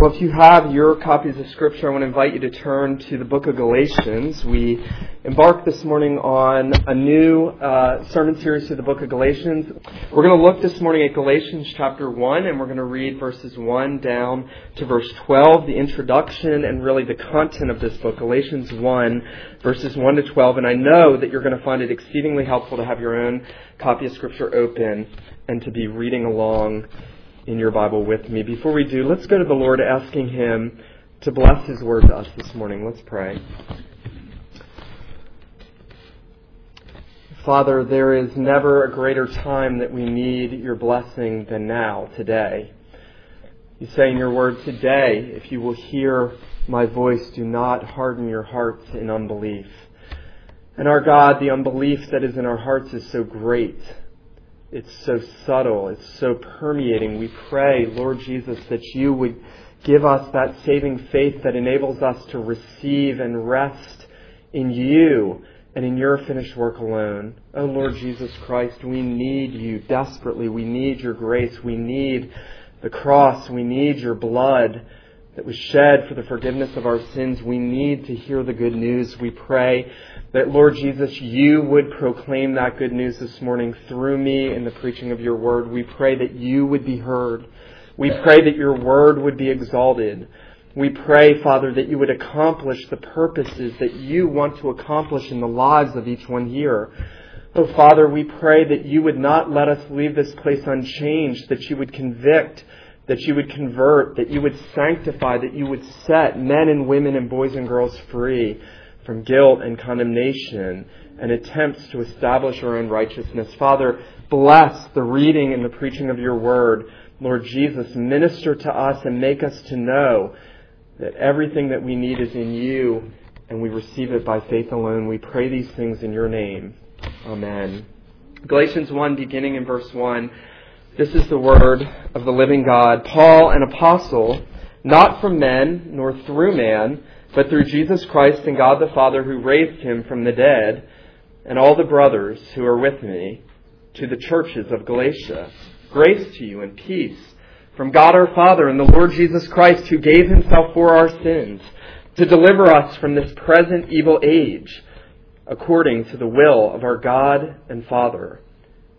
Well, if you have your copies of Scripture, I want to invite you to turn to the book of Galatians. We embark this morning on a new uh, sermon series through the book of Galatians. We're going to look this morning at Galatians chapter 1, and we're going to read verses 1 down to verse 12, the introduction and really the content of this book, Galatians 1, verses 1 to 12. And I know that you're going to find it exceedingly helpful to have your own copy of Scripture open and to be reading along in your Bible with me. Before we do, let's go to the Lord asking Him to bless His word to us this morning. Let's pray. Father, there is never a greater time that we need your blessing than now, today. You say in your word, today, if you will hear my voice, do not harden your hearts in unbelief. And our God, the unbelief that is in our hearts is so great it's so subtle, it's so permeating. We pray, Lord Jesus, that you would give us that saving faith that enables us to receive and rest in you and in your finished work alone. Oh Lord Jesus Christ, we need you desperately. We need your grace. We need the cross. We need your blood that was shed for the forgiveness of our sins. We need to hear the good news. We pray that, Lord Jesus, you would proclaim that good news this morning through me in the preaching of your word. We pray that you would be heard. We pray that your word would be exalted. We pray, Father, that you would accomplish the purposes that you want to accomplish in the lives of each one here. Oh, Father, we pray that you would not let us leave this place unchanged, that you would convict, that you would convert, that you would sanctify, that you would set men and women and boys and girls free from guilt and condemnation and attempts to establish our own righteousness. Father, bless the reading and the preaching of your word. Lord Jesus, minister to us and make us to know that everything that we need is in you and we receive it by faith alone. We pray these things in your name. Amen. Galatians 1, beginning in verse 1. This is the word of the living God. Paul, an apostle, not from men, nor through man, but through Jesus Christ and God the Father who raised him from the dead, and all the brothers who are with me, to the churches of Galatia. Grace to you and peace from God our Father and the Lord Jesus Christ who gave himself for our sins to deliver us from this present evil age according to the will of our God and Father,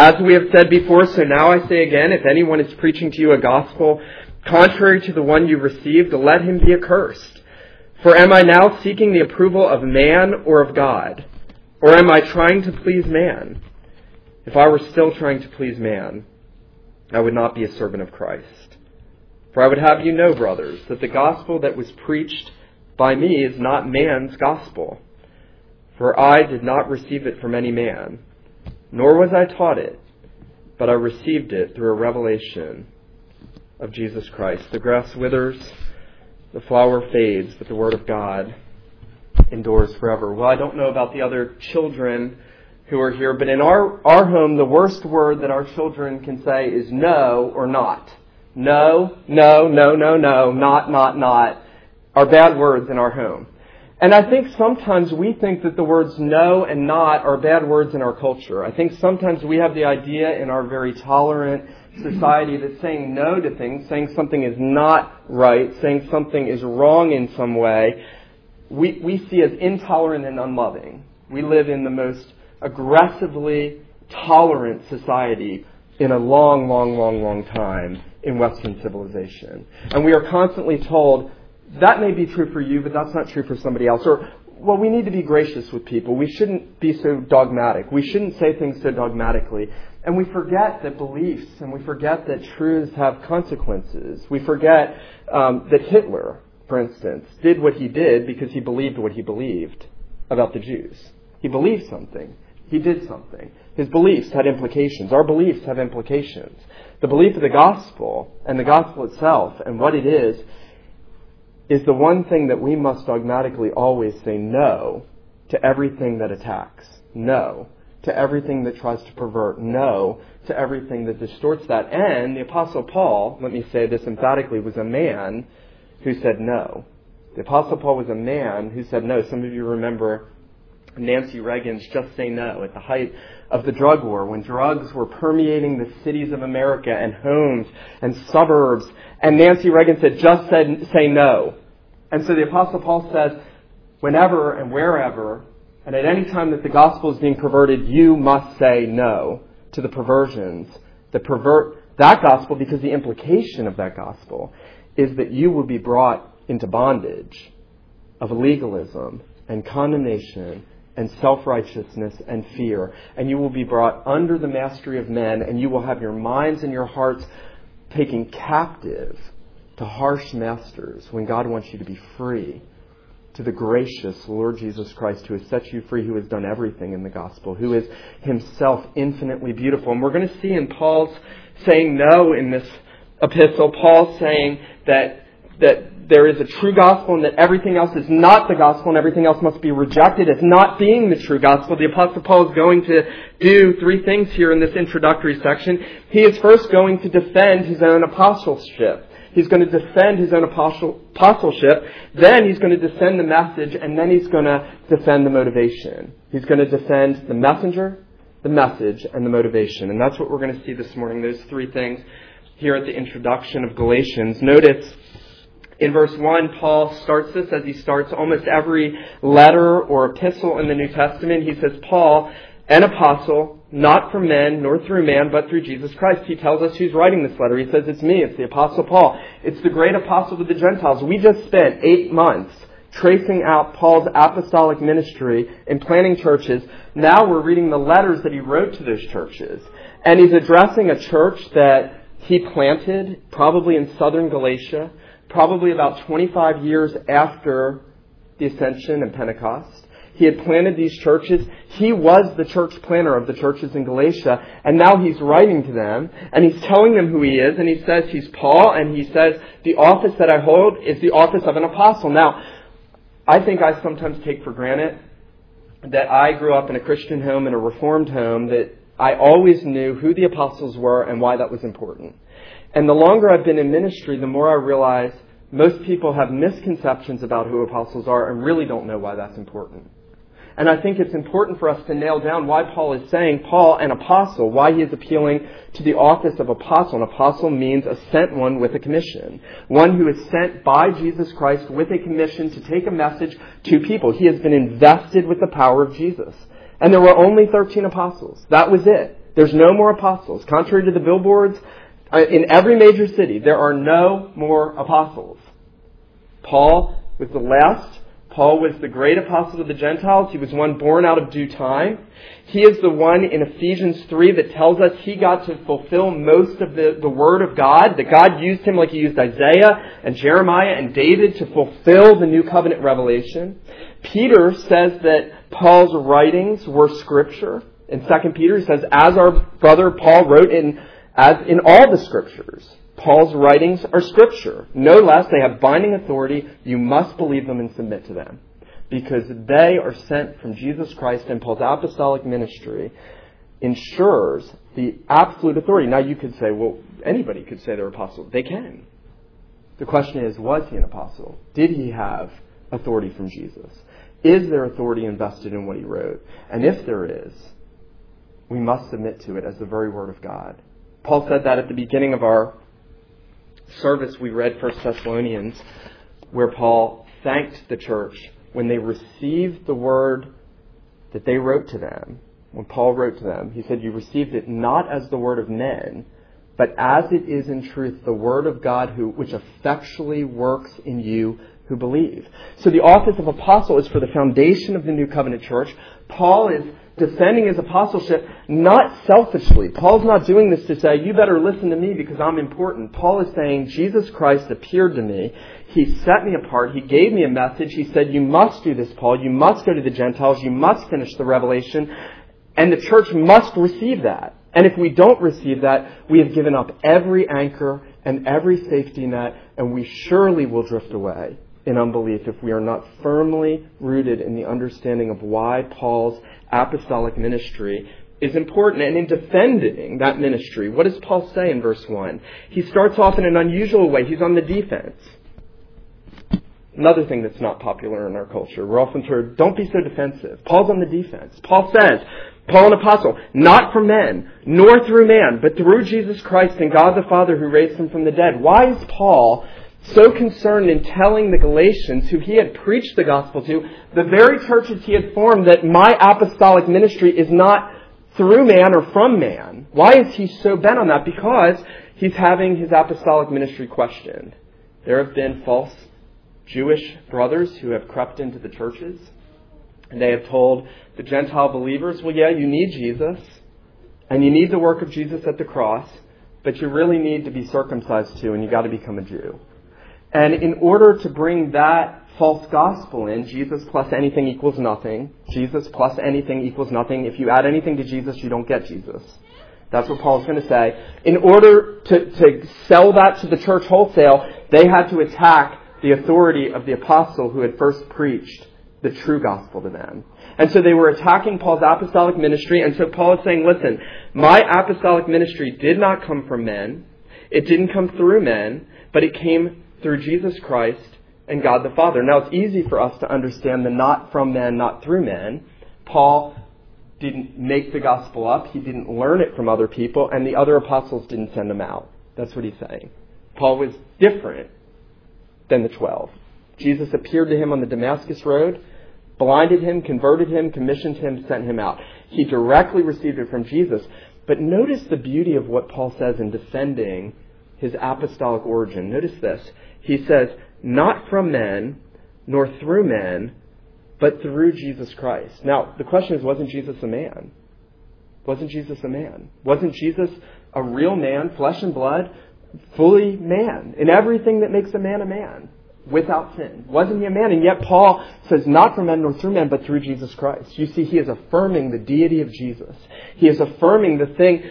As we have said before, so now I say again, if anyone is preaching to you a gospel contrary to the one you received, let him be accursed. For am I now seeking the approval of man or of God? Or am I trying to please man? If I were still trying to please man, I would not be a servant of Christ. For I would have you know, brothers, that the gospel that was preached by me is not man's gospel. For I did not receive it from any man, nor was I taught it, but I received it through a revelation of Jesus Christ. The grass withers, the flower fades, but the Word of God endures forever. Well, I don't know about the other children who are here, but in our, our home, the worst word that our children can say is no or not. No, no, no, no, no, not, not, not are bad words in our home. And I think sometimes we think that the words no and not are bad words in our culture. I think sometimes we have the idea in our very tolerant society that saying no to things, saying something is not right, saying something is wrong in some way, we, we see as intolerant and unloving. We live in the most aggressively tolerant society in a long, long, long, long time in Western civilization. And we are constantly told, that may be true for you, but that's not true for somebody else. Or, well, we need to be gracious with people. We shouldn't be so dogmatic. We shouldn't say things so dogmatically. And we forget that beliefs and we forget that truths have consequences. We forget um, that Hitler, for instance, did what he did because he believed what he believed about the Jews. He believed something. He did something. His beliefs had implications. Our beliefs have implications. The belief of the gospel and the gospel itself and what it is is the one thing that we must dogmatically always say no to everything that attacks. No to everything that tries to pervert. No to everything that distorts that. And the Apostle Paul, let me say this emphatically, was a man who said no. The Apostle Paul was a man who said no. Some of you remember Nancy Reagan's Just Say No at the height of the drug war, when drugs were permeating the cities of America and homes and suburbs, and Nancy Reagan said, just said, say no. And so the Apostle Paul says, whenever and wherever, and at any time that the gospel is being perverted, you must say no to the perversions that pervert that gospel because the implication of that gospel is that you will be brought into bondage of legalism and condemnation and self righteousness and fear. And you will be brought under the mastery of men, and you will have your minds and your hearts taken captive to harsh masters when God wants you to be free to the gracious Lord Jesus Christ who has set you free, who has done everything in the gospel, who is himself infinitely beautiful. And we're going to see in Paul's saying no in this epistle, Paul saying that, that there is a true gospel and that everything else is not the gospel and everything else must be rejected as not being the true gospel. The apostle Paul is going to do three things here in this introductory section. He is first going to defend his own apostleship. He's going to defend his own apostle, apostleship. Then he's going to defend the message and then he's going to defend the motivation. He's going to defend the messenger, the message, and the motivation. And that's what we're going to see this morning, those three things here at the introduction of Galatians. Notice in verse 1, Paul starts this as he starts almost every letter or epistle in the New Testament. He says, Paul, an apostle, not from men, nor through man, but through Jesus Christ. He tells us who's writing this letter. He says, it's me, it's the apostle Paul. It's the great apostle to the Gentiles. We just spent eight months tracing out Paul's apostolic ministry in planting churches. Now we're reading the letters that he wrote to those churches. And he's addressing a church that he planted, probably in southern Galatia, probably about 25 years after the ascension and Pentecost. He had planted these churches. He was the church planner of the churches in Galatia, and now he's writing to them, and he's telling them who he is, and he says he's Paul, and he says, the office that I hold is the office of an apostle. Now, I think I sometimes take for granted that I grew up in a Christian home, in a Reformed home, that I always knew who the apostles were and why that was important. And the longer I've been in ministry, the more I realize most people have misconceptions about who apostles are and really don't know why that's important. And I think it's important for us to nail down why Paul is saying Paul, an apostle, why he is appealing to the office of apostle. An apostle means a sent one with a commission. One who is sent by Jesus Christ with a commission to take a message to people. He has been invested with the power of Jesus. And there were only 13 apostles. That was it. There's no more apostles. Contrary to the billboards Uh, in every major city, there are no more apostles. Paul was the last. Paul was the great apostle of the Gentiles. He was one born out of due time. He is the one in Ephesians 3 that tells us he got to fulfill most of the, the Word of God, that God used him like he used Isaiah and Jeremiah and David to fulfill the New Covenant revelation. Peter says that Paul's writings were Scripture. In 2 Peter, he says, as our brother Paul wrote in as in all the scriptures, Paul's writings are scripture. No less, they have binding authority. You must believe them and submit to them. Because they are sent from Jesus Christ and Paul's apostolic ministry ensures the absolute authority. Now you could say, well, anybody could say they're apostles. They can. The question is, was he an apostle? Did he have authority from Jesus? Is there authority invested in what he wrote? And if there is, we must submit to it as the very word of God. Paul said that at the beginning of our service. We read 1 Thessalonians, where Paul thanked the church when they received the word that they wrote to them. When Paul wrote to them, he said, You received it not as the word of men, but as it is in truth the word of God who, which effectually works in you who believe. So the office of apostle is for the foundation of the new covenant church. Paul is defending his apostleship not selfishly. Paul's not doing this to say, you better listen to me because I'm important. Paul is saying, Jesus Christ appeared to me. He set me apart. He gave me a message. He said, you must do this, Paul. You must go to the Gentiles. You must finish the revelation. And the church must receive that. And if we don't receive that, we have given up every anchor and every safety net, and we surely will drift away in unbelief if we are not firmly rooted in the understanding of why Paul's apostolic ministry is important. And in defending that ministry, what does Paul say in verse 1? He starts off in an unusual way. He's on the defense. Another thing that's not popular in our culture. We're often told, don't be so defensive. Paul's on the defense. Paul says, Paul an apostle, not from men, nor through man, but through Jesus Christ and God the Father who raised him from the dead. Why is Paul so concerned in telling the Galatians, who he had preached the gospel to, the very churches he had formed, that my apostolic ministry is not through man or from man? Why is he so bent on that? Because he's having his apostolic ministry questioned. There have been false Jewish brothers who have crept into the churches, and they have told the Gentile believers, well, yeah, you need Jesus, and you need the work of Jesus at the cross, but you really need to be circumcised too, and you've got to become a Jew. And in order to bring that false gospel in, Jesus plus anything equals nothing. Jesus plus anything equals nothing. If you add anything to Jesus, you don't get Jesus. That's what Paul's going to say. In order to, to sell that to the church wholesale, they had to attack the authority of the apostle who had first preached the true gospel to them. And so they were attacking Paul's apostolic ministry, and so Paul is saying, listen, my apostolic ministry did not come from men. It didn't come through men, but it came through Jesus Christ and God the Father. Now, it's easy for us to understand the not from men, not through men. Paul didn't make the gospel up, he didn't learn it from other people, and the other apostles didn't send him out. That's what he's saying. Paul was different than the twelve. Jesus appeared to him on the Damascus Road, blinded him, converted him, commissioned him, sent him out. He directly received it from Jesus. But notice the beauty of what Paul says in defending his apostolic origin. Notice this. He says, not from men, nor through men, but through Jesus Christ. Now, the question is, wasn't Jesus a man? Wasn't Jesus a man? Wasn't Jesus a real man, flesh and blood, fully man, in everything that makes a man a man, without sin? Wasn't he a man? And yet Paul says, not from men nor through men, but through Jesus Christ. You see, he is affirming the deity of Jesus. He is affirming the thing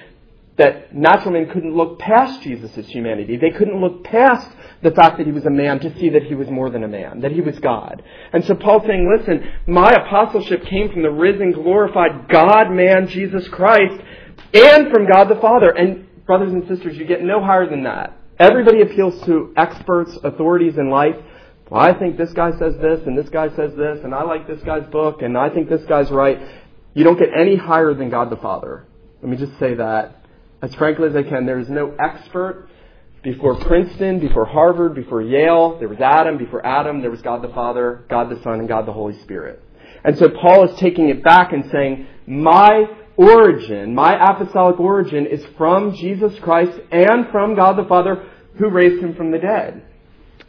that natural men couldn't look past Jesus' humanity. They couldn't look past the fact that he was a man to see that he was more than a man, that he was God. And so Paul's saying, listen, my apostleship came from the risen, glorified God man, Jesus Christ, and from God the Father. And brothers and sisters, you get no higher than that. Everybody appeals to experts, authorities in life. Well, I think this guy says this, and this guy says this, and I like this guy's book, and I think this guy's right. You don't get any higher than God the Father. Let me just say that as frankly as I can. There is no expert before Princeton, before Harvard, before Yale. There was Adam. Before Adam, there was God the Father, God the Son, and God the Holy Spirit. And so Paul is taking it back and saying, my origin, my apostolic origin is from Jesus Christ and from God the Father who raised him from the dead.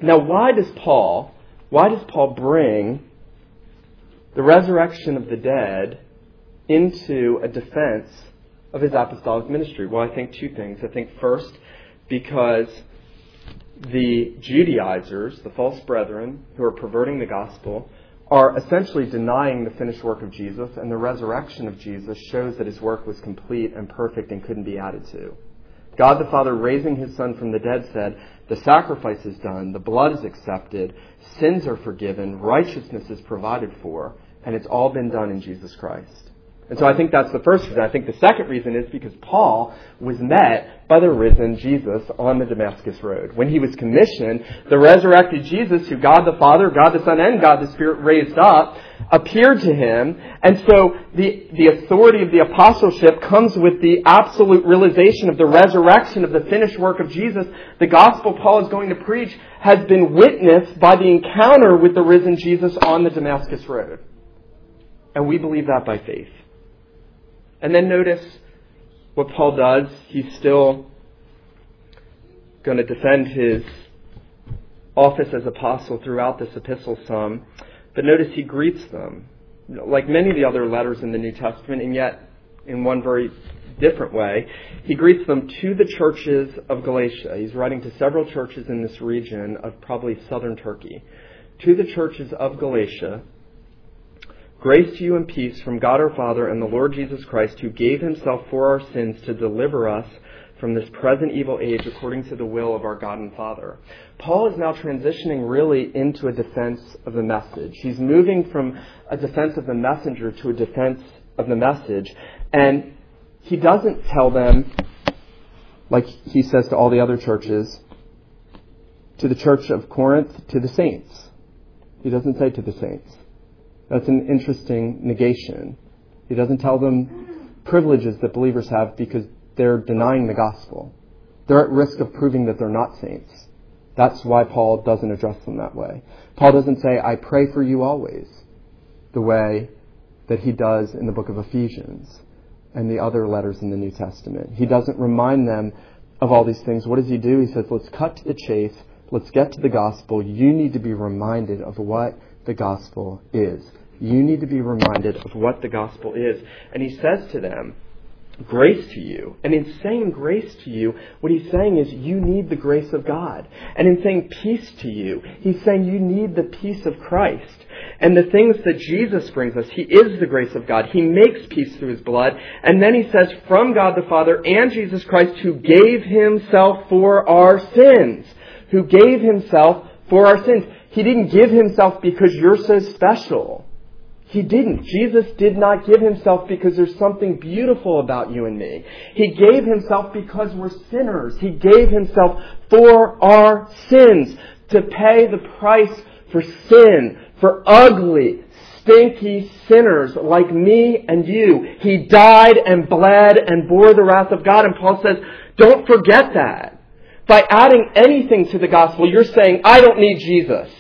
Now, why does Paul, why does Paul bring the resurrection of the dead into a defense of his apostolic ministry? Well, I think two things. I think first, because the Judaizers, the false brethren who are perverting the gospel, are essentially denying the finished work of Jesus, and the resurrection of Jesus shows that his work was complete and perfect and couldn't be added to. God the Father, raising his Son from the dead, said, The sacrifice is done, the blood is accepted, sins are forgiven, righteousness is provided for, and it's all been done in Jesus Christ. And so I think that's the first reason. I think the second reason is because Paul was met by the risen Jesus on the Damascus Road. When he was commissioned, the resurrected Jesus, who God the Father, God the Son, and God the Spirit raised up, appeared to him. And so the, the authority of the apostleship comes with the absolute realization of the resurrection of the finished work of Jesus. The gospel Paul is going to preach has been witnessed by the encounter with the risen Jesus on the Damascus Road. And we believe that by faith. And then notice what Paul does. He's still going to defend his office as apostle throughout this epistle some. But notice he greets them, like many of the other letters in the New Testament, and yet in one very different way. He greets them to the churches of Galatia. He's writing to several churches in this region of probably southern Turkey. To the churches of Galatia, Grace to you and peace from God our Father and the Lord Jesus Christ, who gave himself for our sins to deliver us from this present evil age according to the will of our God and Father. Paul is now transitioning really into a defense of the message. He's moving from a defense of the messenger to a defense of the message. And he doesn't tell them, like he says to all the other churches, to the church of Corinth, to the saints. He doesn't say to the saints. That's an interesting negation. He doesn't tell them privileges that believers have because they're denying the gospel. They're at risk of proving that they're not saints. That's why Paul doesn't address them that way. Paul doesn't say, I pray for you always, the way that he does in the book of Ephesians and the other letters in the New Testament. He doesn't remind them of all these things. What does he do? He says, let's cut to the chase. Let's get to the gospel. You need to be reminded of what the gospel is. You need to be reminded of what the gospel is. And he says to them, grace to you. And in saying grace to you, what he's saying is you need the grace of God. And in saying peace to you, he's saying you need the peace of Christ. And the things that Jesus brings us, he is the grace of God. He makes peace through his blood. And then he says, from God the Father and Jesus Christ, who gave himself for our sins. Who gave himself for our sins. He didn't give himself because you're so special. He didn't. Jesus did not give himself because there's something beautiful about you and me. He gave himself because we're sinners. He gave himself for our sins to pay the price for sin, for ugly, stinky sinners like me and you. He died and bled and bore the wrath of God. And Paul says, don't forget that. By adding anything to the gospel, you're saying, I don't need Jesus.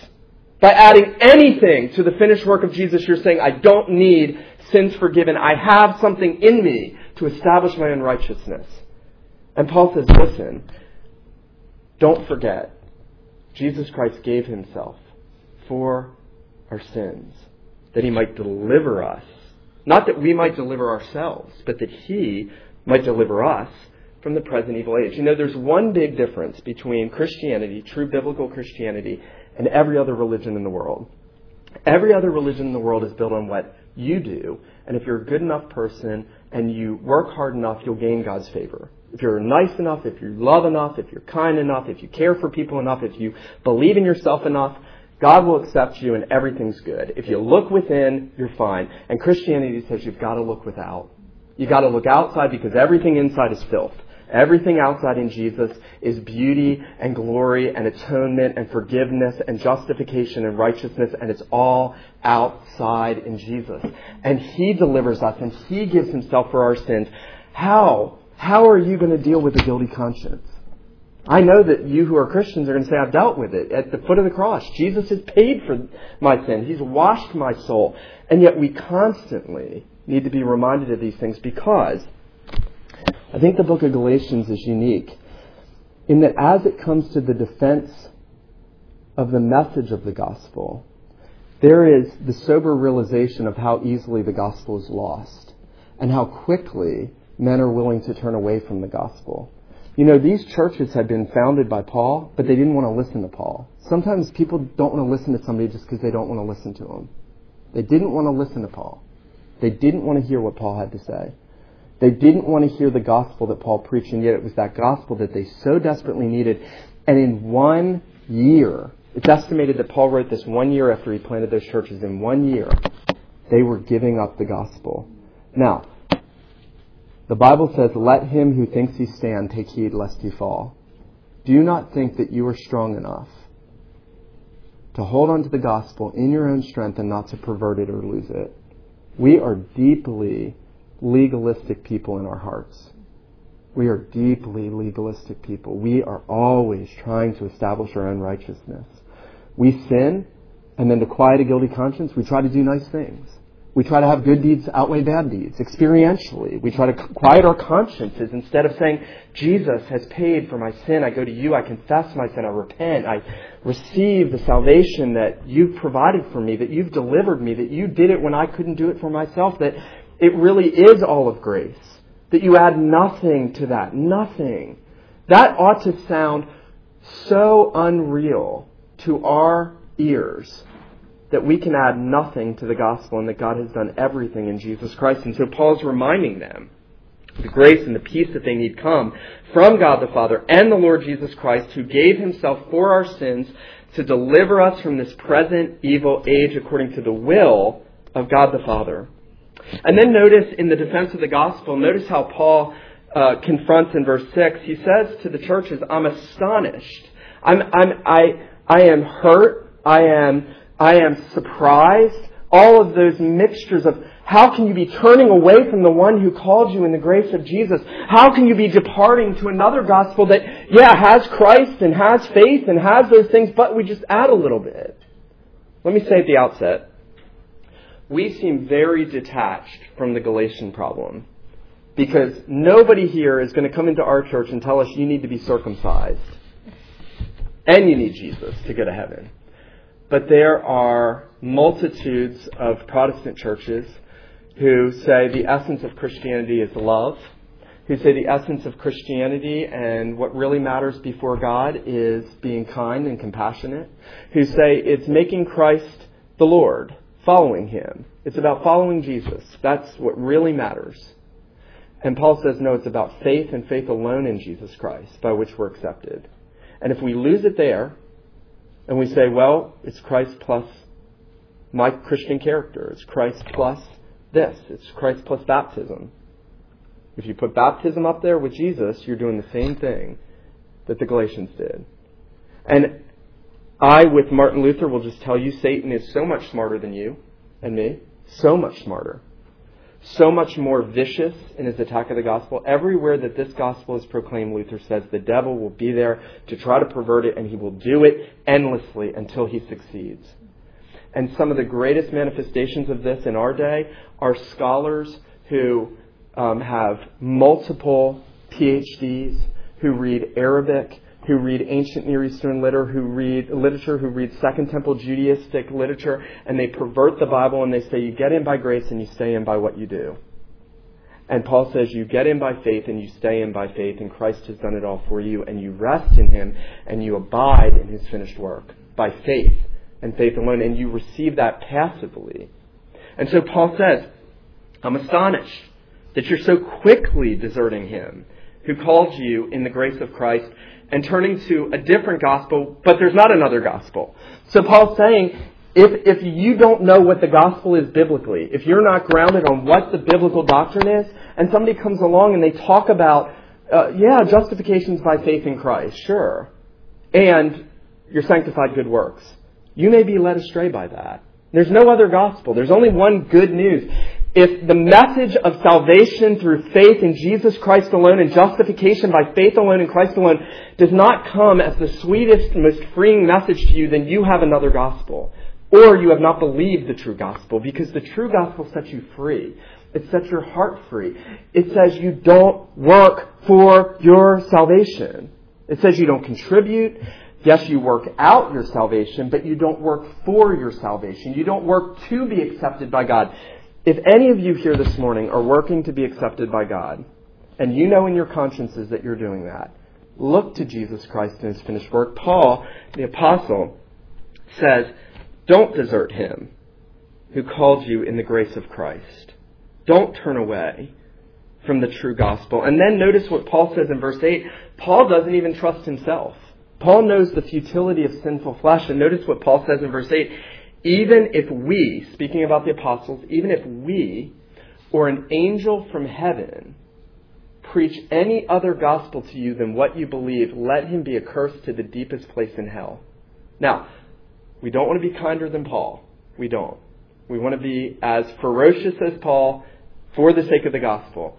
By adding anything to the finished work of Jesus, you're saying, I don't need sins forgiven. I have something in me to establish my own righteousness. And Paul says, listen, don't forget, Jesus Christ gave himself for our sins, that he might deliver us. Not that we might deliver ourselves, but that he might deliver us from the present evil age. You know, there's one big difference between Christianity, true biblical Christianity, and every other religion in the world. Every other religion in the world is built on what you do, and if you're a good enough person and you work hard enough, you'll gain God's favor. If you're nice enough, if you love enough, if you're kind enough, if you care for people enough, if you believe in yourself enough, God will accept you and everything's good. If you look within, you're fine. And Christianity says you've got to look without. You've got to look outside because everything inside is filth. Everything outside in Jesus is beauty and glory and atonement and forgiveness and justification and righteousness, and it's all outside in Jesus. And He delivers us and He gives Himself for our sins. How? How are you going to deal with a guilty conscience? I know that you who are Christians are going to say, I've dealt with it at the foot of the cross. Jesus has paid for my sin. He's washed my soul. And yet we constantly need to be reminded of these things because I think the book of Galatians is unique in that as it comes to the defense of the message of the gospel, there is the sober realization of how easily the gospel is lost and how quickly men are willing to turn away from the gospel. You know, these churches had been founded by Paul, but they didn't want to listen to Paul. Sometimes people don't want to listen to somebody just because they don't want to listen to him. They didn't want to listen to Paul. They didn't want to hear what Paul had to say. They didn't want to hear the gospel that Paul preached, and yet it was that gospel that they so desperately needed. And in one year, it's estimated that Paul wrote this one year after he planted those churches. In one year, they were giving up the gospel. Now, the Bible says, Let him who thinks he stand take heed lest he fall. Do not think that you are strong enough to hold on to the gospel in your own strength and not to pervert it or lose it. We are deeply legalistic people in our hearts. We are deeply legalistic people. We are always trying to establish our own righteousness. We sin, and then to quiet a guilty conscience, we try to do nice things. We try to have good deeds outweigh bad deeds, experientially. We try to quiet our consciences instead of saying, Jesus has paid for my sin. I go to you. I confess my sin. I repent. I receive the salvation that you've provided for me, that you've delivered me, that you did it when I couldn't do it for myself, that it really is all of grace. That you add nothing to that. Nothing. That ought to sound so unreal to our ears that we can add nothing to the gospel and that God has done everything in Jesus Christ. And so Paul's reminding them the grace and the peace that they need come from God the Father and the Lord Jesus Christ, who gave himself for our sins to deliver us from this present evil age according to the will of God the Father. And then notice in the defense of the gospel, notice how Paul uh, confronts in verse 6. He says to the churches, I'm astonished. I'm, I'm, I, I am hurt. I am, I am surprised. All of those mixtures of how can you be turning away from the one who called you in the grace of Jesus? How can you be departing to another gospel that, yeah, has Christ and has faith and has those things, but we just add a little bit? Let me say at the outset, we seem very detached from the Galatian problem because nobody here is going to come into our church and tell us you need to be circumcised and you need Jesus to go to heaven. But there are multitudes of Protestant churches who say the essence of Christianity is love, who say the essence of Christianity and what really matters before God is being kind and compassionate, who say it's making Christ the Lord, following Him. It's about following Jesus. That's what really matters. And Paul says, no, it's about faith and faith alone in Jesus Christ by which we're accepted. And if we lose it there, and we say, well, it's Christ plus my Christian character, it's Christ plus this. It's Christ plus baptism. If you put baptism up there with Jesus, you're doing the same thing that the Galatians did. And I, with Martin Luther, will just tell you Satan is so much smarter than you and me. So much smarter. So much more vicious in his attack of the gospel. Everywhere that this gospel is proclaimed, Luther says the devil will be there to try to pervert it, and he will do it endlessly until he succeeds. And some of the greatest manifestations of this in our day are scholars who um, have multiple PhDs, who read Arabic, who read ancient Near Eastern literature, who read literature, who read Second Temple Judaistic literature, and they pervert the Bible and they say you get in by grace and you stay in by what you do. And Paul says you get in by faith and you stay in by faith, and Christ has done it all for you, and you rest in Him and you abide in His finished work by faith and faith alone, and you receive that passively. And so Paul says, I'm astonished that you're so quickly deserting him who called you in the grace of Christ and turning to a different gospel, but there's not another gospel. So Paul's saying, if, if you don't know what the gospel is biblically, if you're not grounded on what the biblical doctrine is, and somebody comes along and they talk about, uh, yeah, justification's by faith in Christ, sure, and you're sanctified good works you may be led astray by that. There's no other gospel. There's only one good news. If the message of salvation through faith in Jesus Christ alone and justification by faith alone in Christ alone does not come as the sweetest, most freeing message to you, then you have another gospel. Or you have not believed the true gospel because the true gospel sets you free. It sets your heart free. It says you don't work for your salvation. It says you don't contribute. Yes, you work out your salvation, but you don't work for your salvation. You don't work to be accepted by God. If any of you here this morning are working to be accepted by God, and you know in your consciences that you're doing that, look to Jesus Christ and his finished work. Paul, the apostle, says, Don't desert him who called you in the grace of Christ. Don't turn away from the true gospel. And then notice what Paul says in verse 8. Paul doesn't even trust himself. Paul knows the futility of sinful flesh, and notice what Paul says in verse 8. Even if we, speaking about the apostles, even if we or an angel from heaven preach any other gospel to you than what you believe, let him be accursed to the deepest place in hell. Now, we don't want to be kinder than Paul. We don't. We want to be as ferocious as Paul for the sake of the gospel.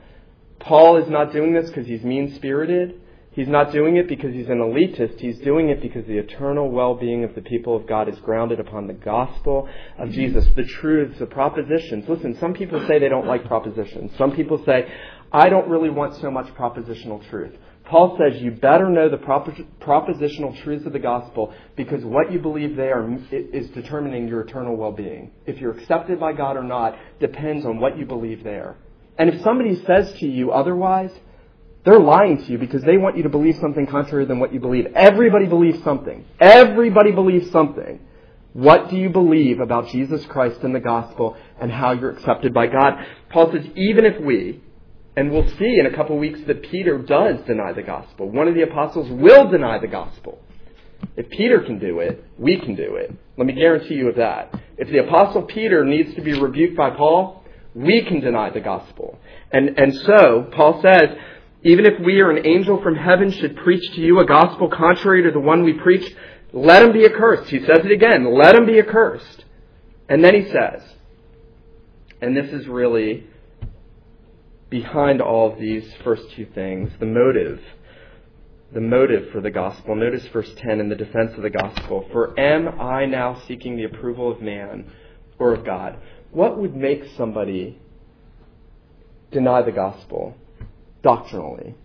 Paul is not doing this because he's mean spirited. He's not doing it because he's an elitist. He's doing it because the eternal well-being of the people of God is grounded upon the gospel of mm-hmm. Jesus, the truths, the propositions. Listen, some people say they don't like propositions. Some people say, I don't really want so much propositional truth. Paul says you better know the propositional truths of the gospel because what you believe there is determining your eternal well-being. If you're accepted by God or not depends on what you believe there. And if somebody says to you otherwise, they're lying to you because they want you to believe something contrary than what you believe. Everybody believes something. Everybody believes something. What do you believe about Jesus Christ and the gospel and how you're accepted by God? Paul says, even if we, And we'll see in a couple of weeks that Peter does deny the gospel. One of the apostles will deny the gospel. If Peter can do it, we can do it. Let me guarantee you of that. If the apostle Peter needs to be rebuked by Paul, we can deny the gospel. And, and so, Paul says, even if we or an angel from heaven should preach to you a gospel contrary to the one we preach, let him be accursed. He says it again, let him be accursed. And then he says, and this is really behind all of these first two things, the motive. The motive for the gospel. Notice verse 10 in the defense of the gospel. For am I now seeking the approval of man or of God? What would make somebody deny the gospel doctrinally?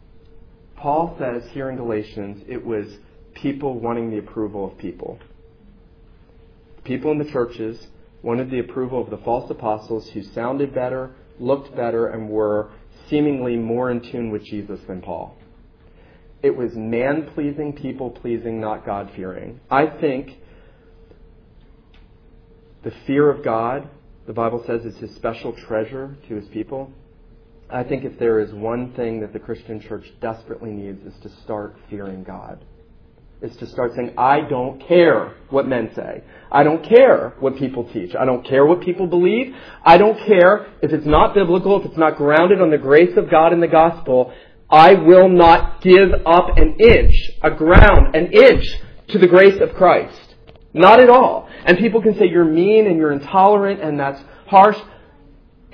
Paul says here in Galatians it was people wanting the approval of people. People in the churches wanted the approval of the false apostles who sounded better, looked better, and were seemingly more in tune with Jesus than Paul. It was man pleasing, people pleasing, not God fearing. I think the fear of God, the Bible says, is his special treasure to his people. I think if there is one thing that the Christian church desperately needs is to start fearing God is to start saying, I don't care what men say. I don't care what people teach. I don't care what people believe. I don't care if it's not biblical, if it's not grounded on the grace of God in the gospel. I will not give up an inch, a ground, an inch to the grace of Christ. Not at all. And people can say you're mean and you're intolerant and that's harsh.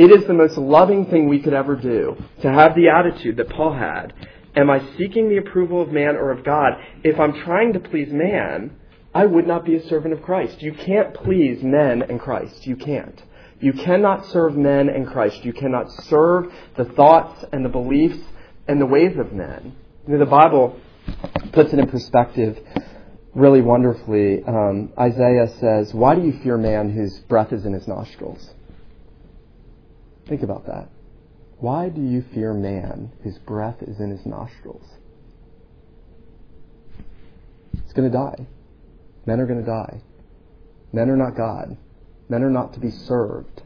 It is the most loving thing we could ever do to have the attitude that Paul had Am I seeking the approval of man or of God? If I'm trying to please man, I would not be a servant of Christ. You can't please men and Christ. You can't. You cannot serve men and Christ. You cannot serve the thoughts and the beliefs and the ways of men. You know, the Bible puts it in perspective really wonderfully. Um, Isaiah says, Why do you fear man whose breath is in his nostrils? Think about that. Why do you fear man whose breath is in his nostrils? It's going to die. Men are going to die. Men are not God. Men are not to be served.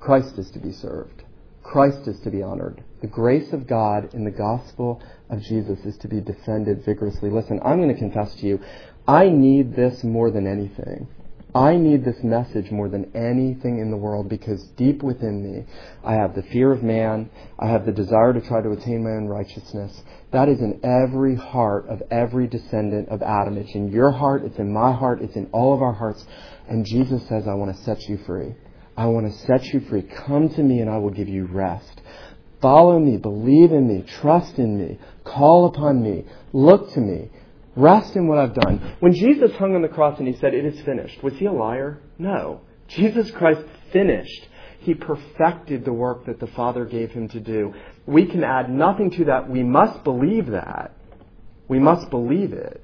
Christ is to be served. Christ is to be honored. The grace of God in the gospel of Jesus is to be defended vigorously. Listen, I'm going to confess to you, I need this more than anything. I need this message more than anything in the world because deep within me, I have the fear of man. I have the desire to try to attain my own righteousness. That is in every heart of every descendant of Adam. It's in your heart. It's in my heart. It's in all of our hearts. And Jesus says, I want to set you free. I want to set you free. Come to me and I will give you rest. Follow me. Believe in me. Trust in me. Call upon me. Look to me. Rest in what I've done. When Jesus hung on the cross and he said, It is finished, was he a liar? No. Jesus Christ finished. He perfected the work that the Father gave him to do. We can add nothing to that. We must believe that. We must believe it.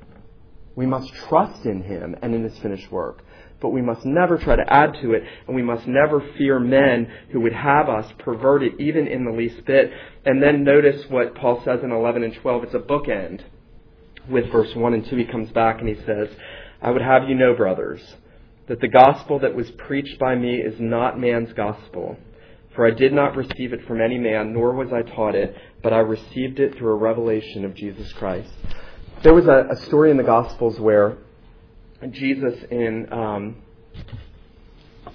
We must trust in him and in his finished work. But we must never try to add to it, and we must never fear men who would have us perverted even in the least bit. And then notice what Paul says in 11 and 12. It's a bookend with verse 1 and 2, he comes back and he says, I would have you know, brothers, that the gospel that was preached by me is not man's gospel. For I did not receive it from any man, nor was I taught it, but I received it through a revelation of Jesus Christ. There was a, a story in the Gospels where Jesus, in, um,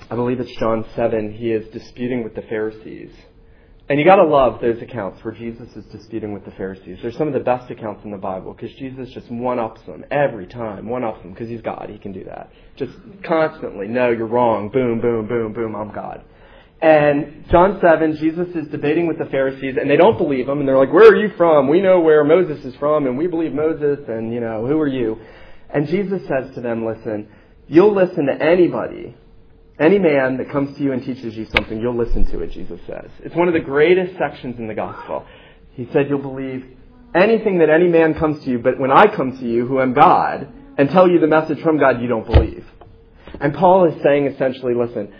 I believe it's John 7, he is disputing with the Pharisees. And you gotta love those accounts where Jesus is disputing with the Pharisees. They're some of the best accounts in the Bible because Jesus just one-ups them every time, one-ups them because he's God. He can do that. Just constantly, no, you're wrong. Boom, boom, boom, boom, I'm God. And John 7, Jesus is debating with the Pharisees and they don't believe him and they're like, where are you from? We know where Moses is from and we believe Moses and, you know, who are you? And Jesus says to them, listen, you'll listen to anybody any man that comes to you and teaches you something, you'll listen to it, Jesus says. It's one of the greatest sections in the gospel. He said you'll believe anything that any man comes to you, but when I come to you, who am God, and tell you the message from God, you don't believe. And Paul is saying essentially, listen,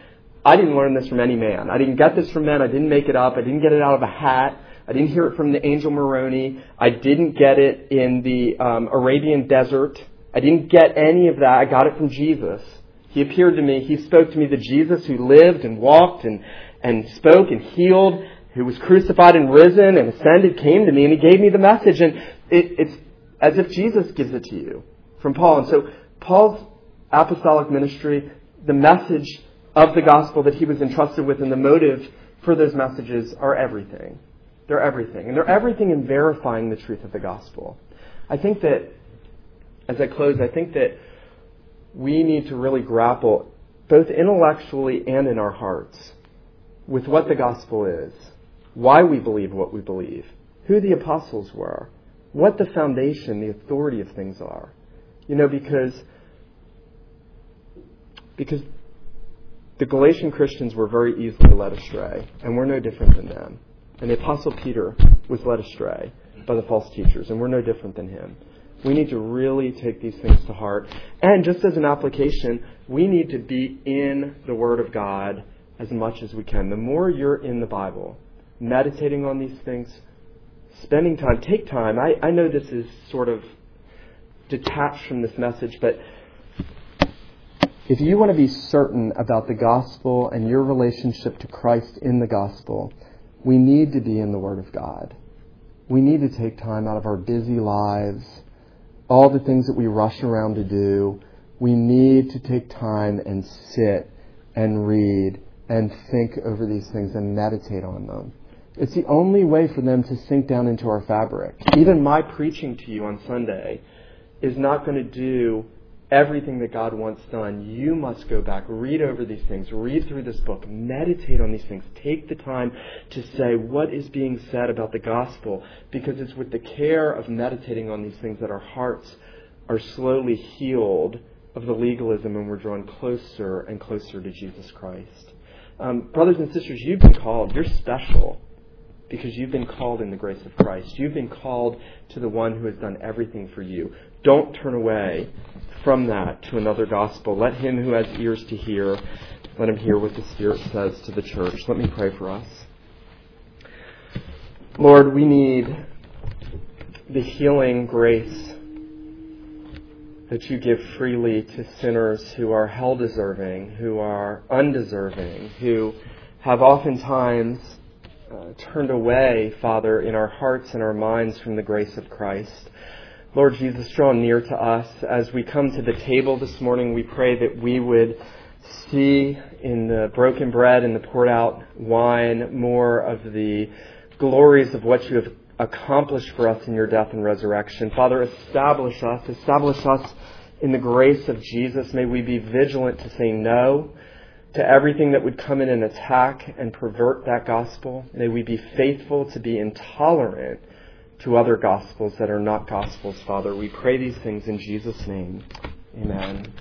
I didn't learn this from any man. I didn't get this from men. I didn't make it up. I didn't get it out of a hat. I didn't hear it from the angel Moroni. I didn't get it in the um, Arabian desert. I didn't get any of that. I got it from Jesus. He appeared to me. He spoke to me the Jesus who lived and walked and, and spoke and healed who was crucified and risen and ascended came to me and he gave me the message. And it, it's as if Jesus gives it to you from Paul. And so Paul's apostolic ministry, the message of the gospel that he was entrusted with and the motive for those messages are everything. They're everything. And they're everything in verifying the truth of the gospel. I think that, as I close, I think that we need to really grapple, both intellectually and in our hearts, with what the gospel is, why we believe what we believe, who the apostles were, what the foundation, the authority of things are. You know, because because the Galatian Christians were very easily led astray, and we're no different than them. And the Apostle Peter was led astray by the false teachers, and we're no different than him. We need to really take these things to heart. And just as an application, we need to be in the Word of God as much as we can. The more you're in the Bible, meditating on these things, spending time, take time. I, I know this is sort of detached from this message, but if you want to be certain about the gospel and your relationship to Christ in the gospel, we need to be in the Word of God. We need to take time out of our busy lives, all the things that we rush around to do. We need to take time and sit and read and think over these things and meditate on them. It's the only way for them to sink down into our fabric. Even my preaching to you on Sunday is not going to do everything that God wants done, you must go back, read over these things, read through this book, meditate on these things, take the time to say what is being said about the gospel, because it's with the care of meditating on these things that our hearts are slowly healed of the legalism and we're drawn closer and closer to Jesus Christ. Um, brothers and sisters, you've been called. You're special because you've been called in the grace of Christ. You've been called to the one who has done everything for you. Don't turn away from that to another gospel. Let him who has ears to hear, let him hear what the Spirit says to the church. Let me pray for us. Lord, we need the healing grace that you give freely to sinners who are hell deserving, who are undeserving, who have oftentimes uh, turned away, Father, in our hearts and our minds from the grace of Christ. Lord Jesus, draw near to us. As we come to the table this morning, we pray that we would see in the broken bread and the poured out wine more of the glories of what you have accomplished for us in your death and resurrection. Father, establish us, establish us in the grace of Jesus. May we be vigilant to say no to everything that would come in and attack and pervert that gospel. May we be faithful to be intolerant to other gospels that are not gospels, Father. We pray these things in Jesus' name. Amen.